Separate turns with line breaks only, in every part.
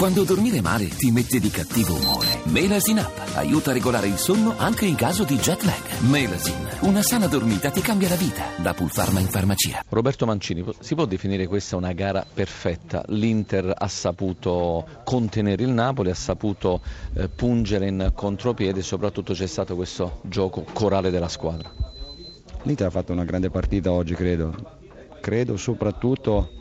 Quando dormire male ti mette di cattivo umore. Melasin Up aiuta a regolare il sonno anche in caso di jet lag. Melasin, una sana dormita ti cambia la vita. Da Pulpharma in farmacia.
Roberto Mancini, si può definire questa una gara perfetta? L'Inter ha saputo contenere il Napoli, ha saputo eh, pungere in contropiede e soprattutto c'è stato questo gioco corale della squadra.
L'Inter ha fatto una grande partita oggi, credo. Credo soprattutto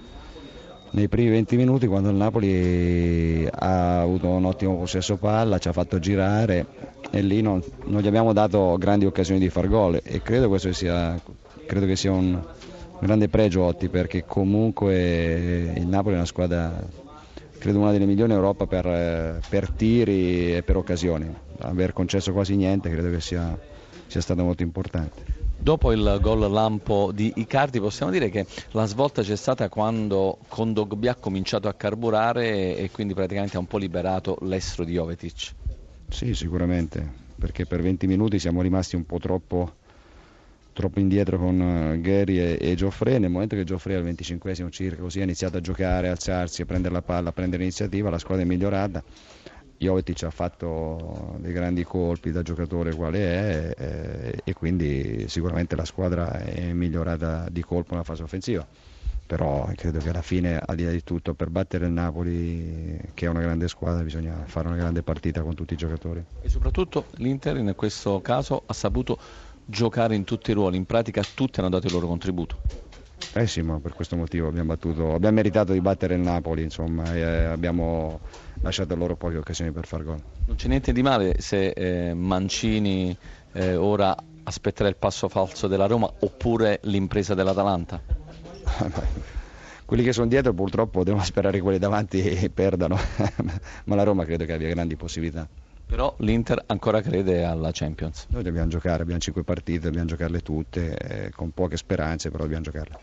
nei primi 20 minuti quando il Napoli ha avuto un ottimo possesso palla, ci ha fatto girare e lì non, non gli abbiamo dato grandi occasioni di far gol e credo, questo sia, credo che sia un grande pregio Otti perché comunque il Napoli è una squadra credo una delle migliori in Europa per, per tiri e per occasioni. Aver concesso quasi niente credo che sia, sia stato molto importante.
Dopo il gol lampo di Icardi possiamo dire che la svolta c'è stata quando Kondogbia ha cominciato a carburare e quindi praticamente ha un po' liberato l'estro di Jovetic.
Sì, sicuramente, perché per 20 minuti siamo rimasti un po' troppo, troppo indietro con eh, Gary e, e Geoffrey. Nel momento che Geoffrey al 25 circa così ha iniziato a giocare, a alzarsi, a prendere la palla, a prendere l'iniziativa, la squadra è migliorata Jovetic ha fatto dei grandi colpi da giocatore quale è eh, e quindi sicuramente la squadra è migliorata di colpo nella fase offensiva. Però credo che alla fine al di là di tutto per battere il Napoli che è una grande squadra bisogna fare una grande partita con tutti i giocatori.
E soprattutto l'Inter in questo caso ha saputo giocare in tutti i ruoli. In pratica tutti hanno dato il loro contributo
eh sì, ma per questo motivo abbiamo, battuto, abbiamo meritato di battere il Napoli, insomma, e eh, abbiamo lasciato loro poche occasioni per far gol.
Non c'è niente di male se eh, Mancini eh, ora aspetterà il passo falso della Roma oppure l'impresa dell'Atalanta?
quelli che sono dietro purtroppo devono sperare che quelli davanti perdano, ma la Roma credo che abbia grandi possibilità.
Però l'Inter ancora crede alla Champions.
Noi dobbiamo giocare, abbiamo cinque partite, dobbiamo giocarle tutte, eh, con poche speranze, però dobbiamo giocarle.